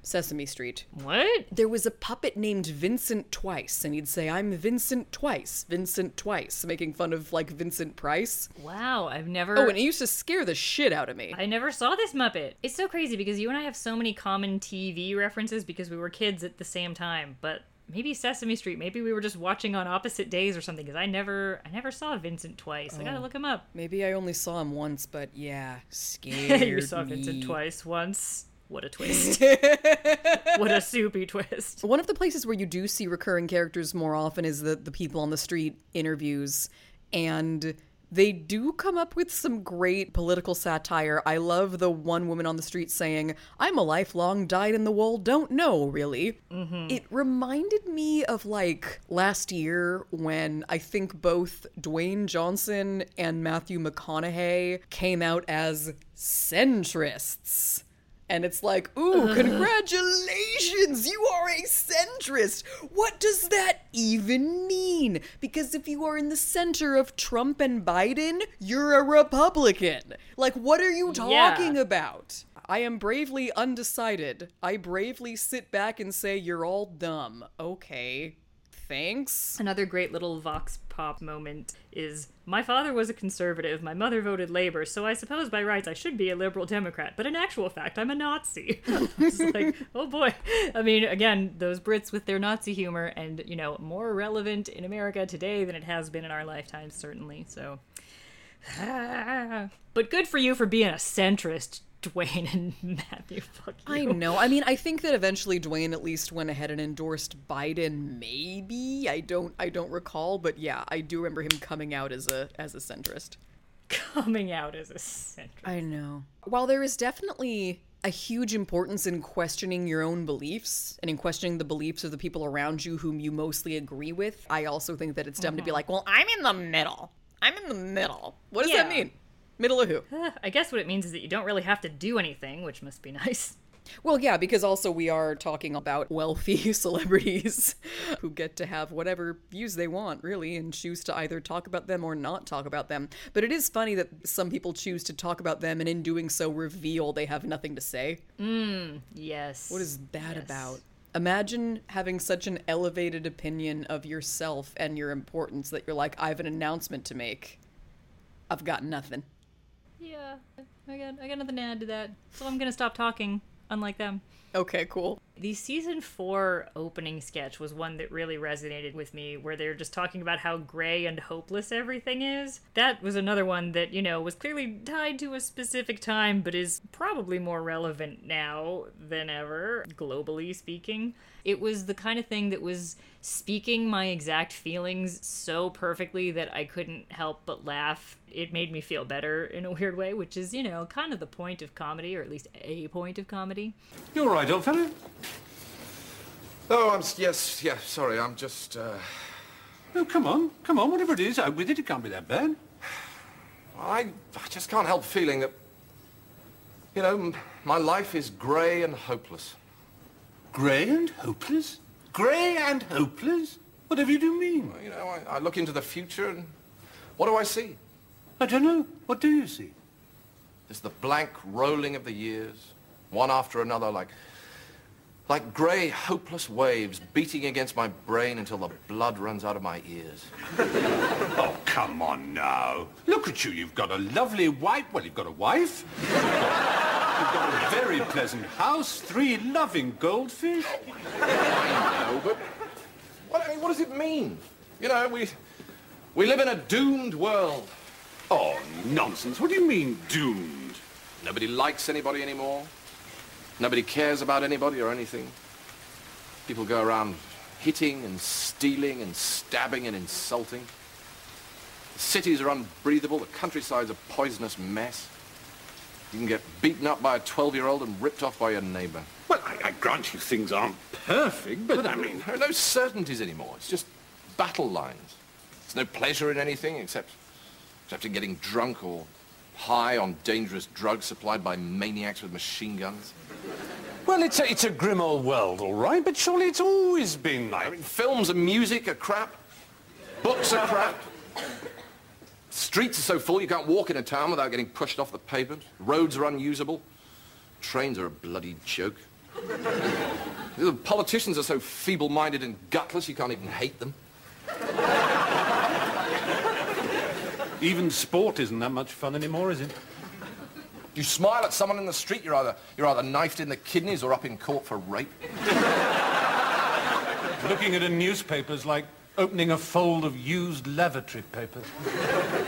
Sesame Street. What? There was a puppet named Vincent Twice, and he'd say, I'm Vincent Twice, Vincent Twice, making fun of like Vincent Price. Wow, I've never Oh, and it used to scare the shit out of me. I never saw this Muppet. It's so crazy because you and I have so many common TV references because we were kids at the same time, but maybe Sesame Street, maybe we were just watching on opposite days or something because I never I never saw Vincent twice. I got to oh. look him up. Maybe I only saw him once, but yeah, scared you saw me. Vincent twice once. What a twist. what a soupy twist. One of the places where you do see recurring characters more often is the, the people on the street interviews. And they do come up with some great political satire. I love the one woman on the street saying, I'm a lifelong dyed in the wool, don't know, really. Mm-hmm. It reminded me of like last year when I think both Dwayne Johnson and Matthew McConaughey came out as centrists. And it's like, ooh, congratulations, you are a centrist. What does that even mean? Because if you are in the center of Trump and Biden, you're a Republican. Like, what are you Yeah. talking about? I am bravely undecided. I bravely sit back and say, you're all dumb. Okay, thanks. Another great little vox moment is my father was a conservative, my mother voted labor, so I suppose by rights I should be a liberal democrat, but in actual fact I'm a Nazi. it's like, oh boy. I mean, again, those Brits with their Nazi humor and, you know, more relevant in America today than it has been in our lifetimes certainly. So But good for you for being a centrist, Dwayne and Matthew. Fuck you. I know. I mean, I think that eventually Dwayne at least went ahead and endorsed Biden. Maybe I don't. I don't recall, but yeah, I do remember him coming out as a as a centrist. coming out as a centrist. I know. While there is definitely a huge importance in questioning your own beliefs and in questioning the beliefs of the people around you whom you mostly agree with, I also think that it's dumb to be mm-hmm. like, well, I'm in the middle. I'm in the middle. What does that mean? Middle of who? I guess what it means is that you don't really have to do anything, which must be nice. Well, yeah, because also we are talking about wealthy celebrities who get to have whatever views they want, really, and choose to either talk about them or not talk about them. But it is funny that some people choose to talk about them and in doing so reveal they have nothing to say. Mm, yes. What is that Yes. about? Imagine having such an elevated opinion of yourself and your importance that you're like, I have an announcement to make. I've got nothing. Yeah, I got I got nothing to add to that. So I'm gonna stop talking. Unlike them. Okay, cool. The season four opening sketch was one that really resonated with me, where they're just talking about how gray and hopeless everything is. That was another one that, you know, was clearly tied to a specific time, but is probably more relevant now than ever, globally speaking. It was the kind of thing that was speaking my exact feelings so perfectly that I couldn't help but laugh. It made me feel better in a weird way, which is, you know, kind of the point of comedy, or at least a point of comedy. You all right, old fellow? Oh, I'm s- yes, yeah. Sorry, I'm just uh, Oh, come on, come on, whatever it is, out with it. It can't be that bad. I, I just can't help feeling that, you know, m- my life is grey and hopeless. Grey and hopeless? Grey and hopeless? Whatever do you do mean? You know, I, I look into the future and what do I see? I don't know. What do you see? There's the blank rolling of the years, one after another, like, like grey, hopeless waves beating against my brain until the blood runs out of my ears. Oh, come on now. Look at you. You've got a lovely wife. Well, you've got a wife. You've got a very pleasant house, three loving goldfish. No, but what, I mean, what does it mean? You know, we, we live in a doomed world. Oh, nonsense. What do you mean, doomed? Nobody likes anybody anymore. Nobody cares about anybody or anything. People go around hitting and stealing and stabbing and insulting. The cities are unbreathable. The countryside's a poisonous mess. You can get beaten up by a 12-year-old and ripped off by your neighbor. Well, I, I grant you things aren't perfect, but I mean... There are no certainties anymore. It's just battle lines. There's no pleasure in anything except, in getting drunk or high on dangerous drugs supplied by maniacs with machine guns. Well, it's a, it's a grim old world, all right, but surely it's always been like... I mean, films and music are crap. Books are crap. Streets are so full you can't walk in a town without getting pushed off the pavement. Roads are unusable. Trains are a bloody joke. The politicians are so feeble-minded and gutless you can't even hate them. Even sport isn't that much fun anymore, is it? You smile at someone in the street, you're either, you're either knifed in the kidneys or up in court for rape. Looking at a newspaper is like opening a fold of used lavatory paper.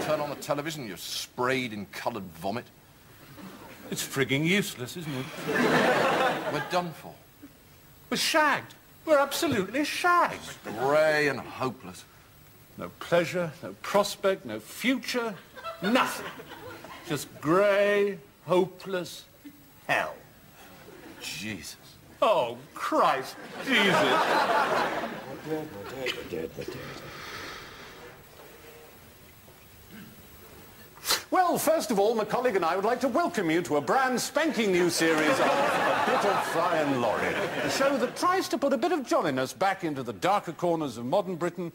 Turn on the television, you're sprayed in coloured vomit. It's frigging useless, isn't it? We're done for. We're shagged. We're absolutely shagged. Grey and hopeless. No pleasure, no prospect, no future, nothing. Just grey, hopeless hell. Jesus. Oh, Christ, Jesus. Well, first of all, my colleague and I would like to welcome you to a brand spanking new series of A Bit of Fry and Laurie, a show that tries to put a bit of jolliness back into the darker corners of modern Britain,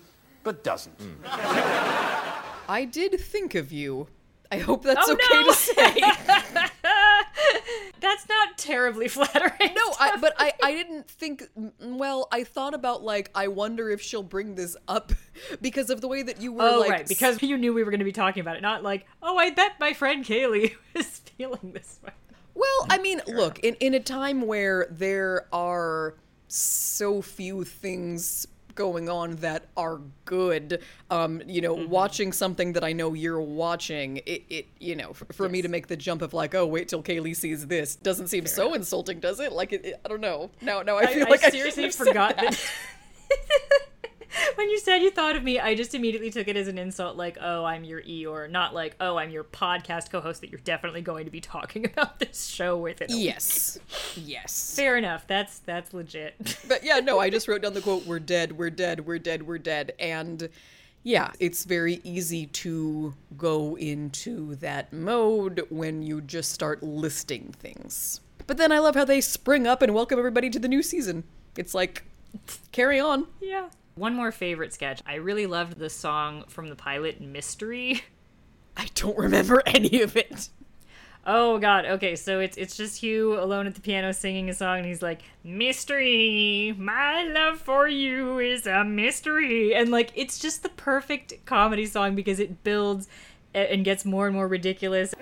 but doesn't. I did think of you. I hope that's Oh, okay no! to say. That's not terribly flattering. No, I, but I, I didn't think. mm, Well, I thought about like I wonder if she'll bring this up because of the way that you were Oh, like. right, because you knew we were going to be talking about it, not like, oh, I bet my friend Kaylee was feeling this way. Well, I mean, look, in in a time where there are so few things going on that are good, um, you know, watching something that I know you're watching, it, it you know, for, for me to make the jump of like, oh, wait till Kaylee sees this, doesn't seem so insulting, does it? Like, it, it- I don't know. Now, now I feel like I, seriously shouldn't have said forgot that. that. when you said you thought of me, I just immediately took it as an insult, like, oh, I'm your Eeyore, not like, oh, I'm your podcast co-host that you're definitely going to be talking about this show with it. Yes, yes. Fair enough. That's that's legit. But yeah, no, I just wrote down the quote, we're dead, we're dead, we're dead, we're dead. And yeah, it's very easy to go into that mode when you just start listing things. But then I love how they spring up and welcome everybody to the new season. It's like, carry on. yeah. One more favorite sketch. I really loved the song from the pilot, Mystery. I don't remember any of it. Oh god, okay, so it's it's just Hugh alone at the piano singing a song and he's like, Mystery, my love for you is a mystery. And like it's just the perfect comedy song because it builds and gets more and more ridiculous.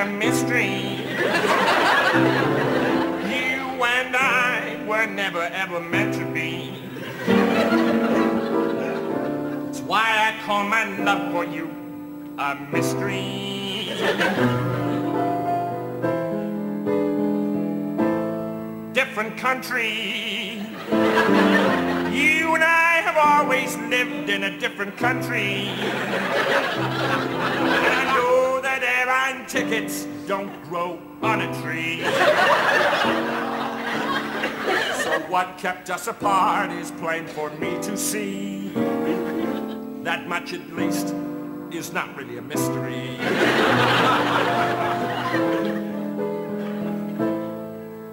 A mystery. You and I were never ever meant to be. That's why I call my love for you a mystery. Different country. You and I have always lived in a different country. Tickets don't grow on a tree. So what kept us apart is plain for me to see. That much at least is not really a mystery.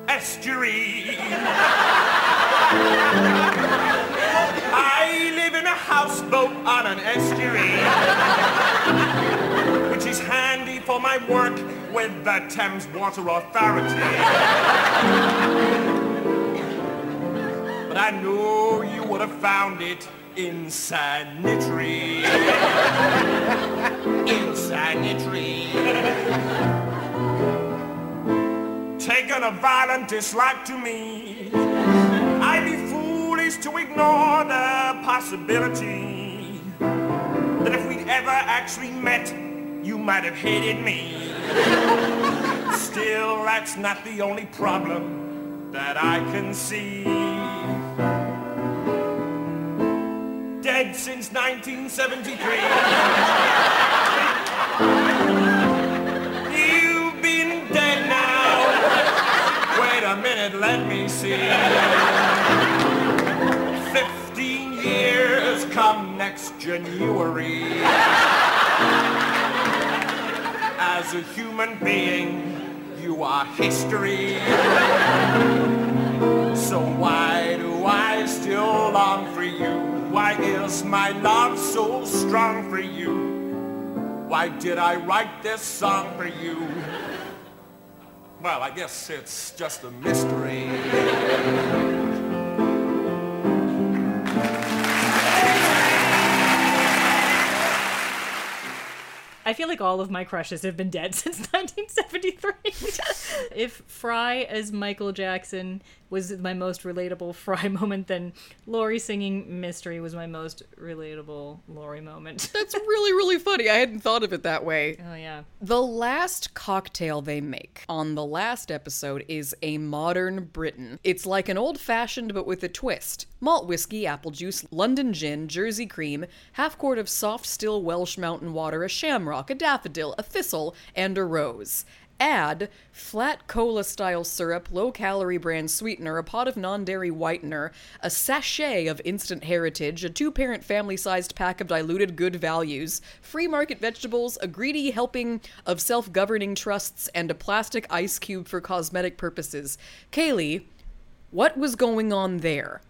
Estuary. I live in a houseboat on an estuary, for my work with the Thames Water Authority. But I know you would have found it insanitary. insanitary. Taken a violent dislike to me. I'd be foolish to ignore the possibility that if we'd ever actually met, you might have hated me. Still, that's not the only problem that I can see. Dead since 1973. You've been dead now. Wait a minute, let me see. Fifteen years come next January. As a human being, you are history. So why do I still long for you? Why is my love so strong for you? Why did I write this song for you? Well, I guess it's just a mystery. I feel like all of my crushes have been dead since 1973. if Fry as Michael Jackson was my most relatable Fry moment, then Laurie singing Mystery was my most relatable Laurie moment. That's really, really funny. I hadn't thought of it that way. oh, yeah. The last cocktail they make on the last episode is a modern Britain. It's like an old fashioned but with a twist. Malt whiskey, apple juice, London gin, Jersey cream, half quart of soft still Welsh mountain water, a shamrock, a daffodil, a thistle, and a rose. Add flat cola style syrup, low calorie brand sweetener, a pot of non dairy whitener, a sachet of instant heritage, a two parent family sized pack of diluted good values, free market vegetables, a greedy helping of self governing trusts, and a plastic ice cube for cosmetic purposes. Kaylee, what was going on there?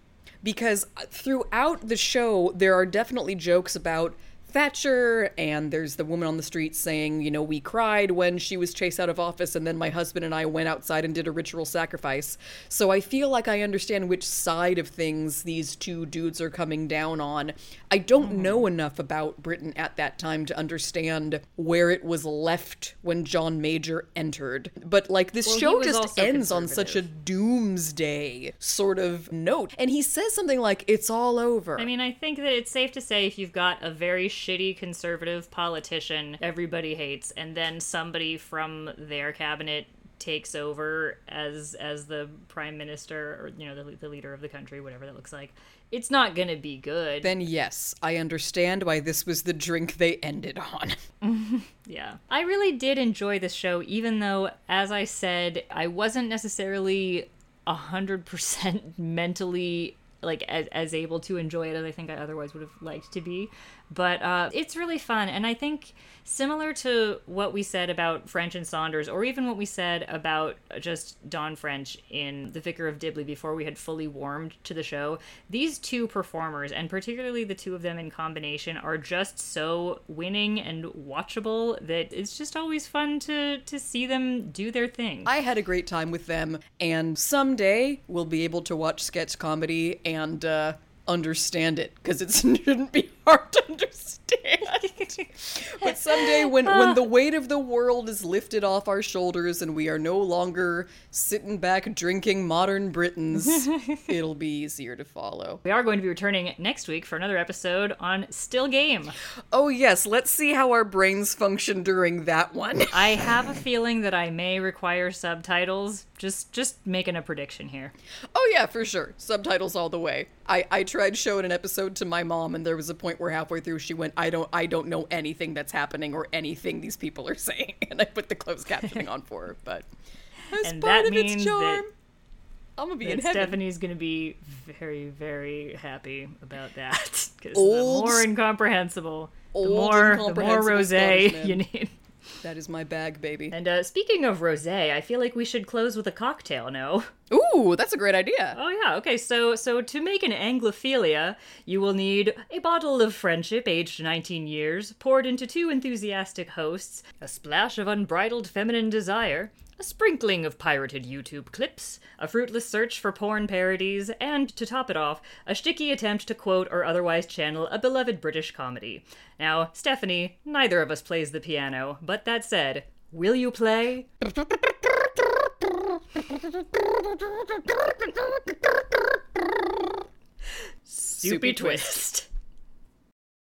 Because throughout the show, there are definitely jokes about Thatcher, and there's the woman on the street saying, you know, we cried when she was chased out of office, and then my husband and I went outside and did a ritual sacrifice. So I feel like I understand which side of things these two dudes are coming down on. I don't hmm. know enough about Britain at that time to understand where it was left when John Major entered. But like this Well, show just ends on such a doomsday sort of note. And he says something like, it's all over. I mean, I think that it's safe to say if you've got a very shitty conservative politician everybody hates, and then somebody from their cabinet takes over as as the prime minister or you know the, the leader of the country whatever that looks like it's not gonna be good then yes, I understand why this was the drink they ended on. Yeah. I really did enjoy this show, even though, as I said, I wasn't necessarily 100% mentally like as, as able to enjoy it as I think I otherwise would have liked to be. But uh, it's really fun. And I think similar to what we said about French and Saunders, or even what we said about just Dawn French in The Vicar of Dibley before we had fully warmed to the show, these two performers, and particularly the two of them in combination, are just so winning and watchable that it's just always fun to, to see them do their thing. I had a great time with them, and someday we'll be able to watch sketch comedy and uh, understand it because it shouldn't be hard to understand. but someday, when when the ah. weight of the world is lifted off our shoulders and we are no longer sitting back drinking modern Britons, it'll be easier to follow. We are going to be returning next week for another episode on Still Game. Oh yes, let's see how our brains function during that one. I have a feeling that I may require subtitles. Just just making a prediction here. Oh yeah, for sure. Subtitles all the way. I I tried showing an episode to my mom, and there was a point where halfway through she went, "I don't, I don't know anything that's happening or anything these people are saying," and I put the closed captioning on for her. But as And part that of its means charm, that- I'm gonna be in heaven. Stephanie's gonna be very, very happy about that because the more incomprehensible, the more, the more rosé you need. That is my bag, baby. And uh, speaking of rosé, I feel like we should close with a cocktail. No. Ooh, that's a great idea. Oh yeah. Okay. So so to make an Anglophilia, you will need a bottle of friendship, aged 19 years, poured into two enthusiastic hosts, a splash of unbridled feminine desire, a sprinkling of pirated YouTube clips, a fruitless search for porn parodies, and to top it off, a sticky attempt to quote or otherwise channel a beloved British comedy. Now, Stephanie, neither of us plays the piano, but that said, will you play? Soupy twist.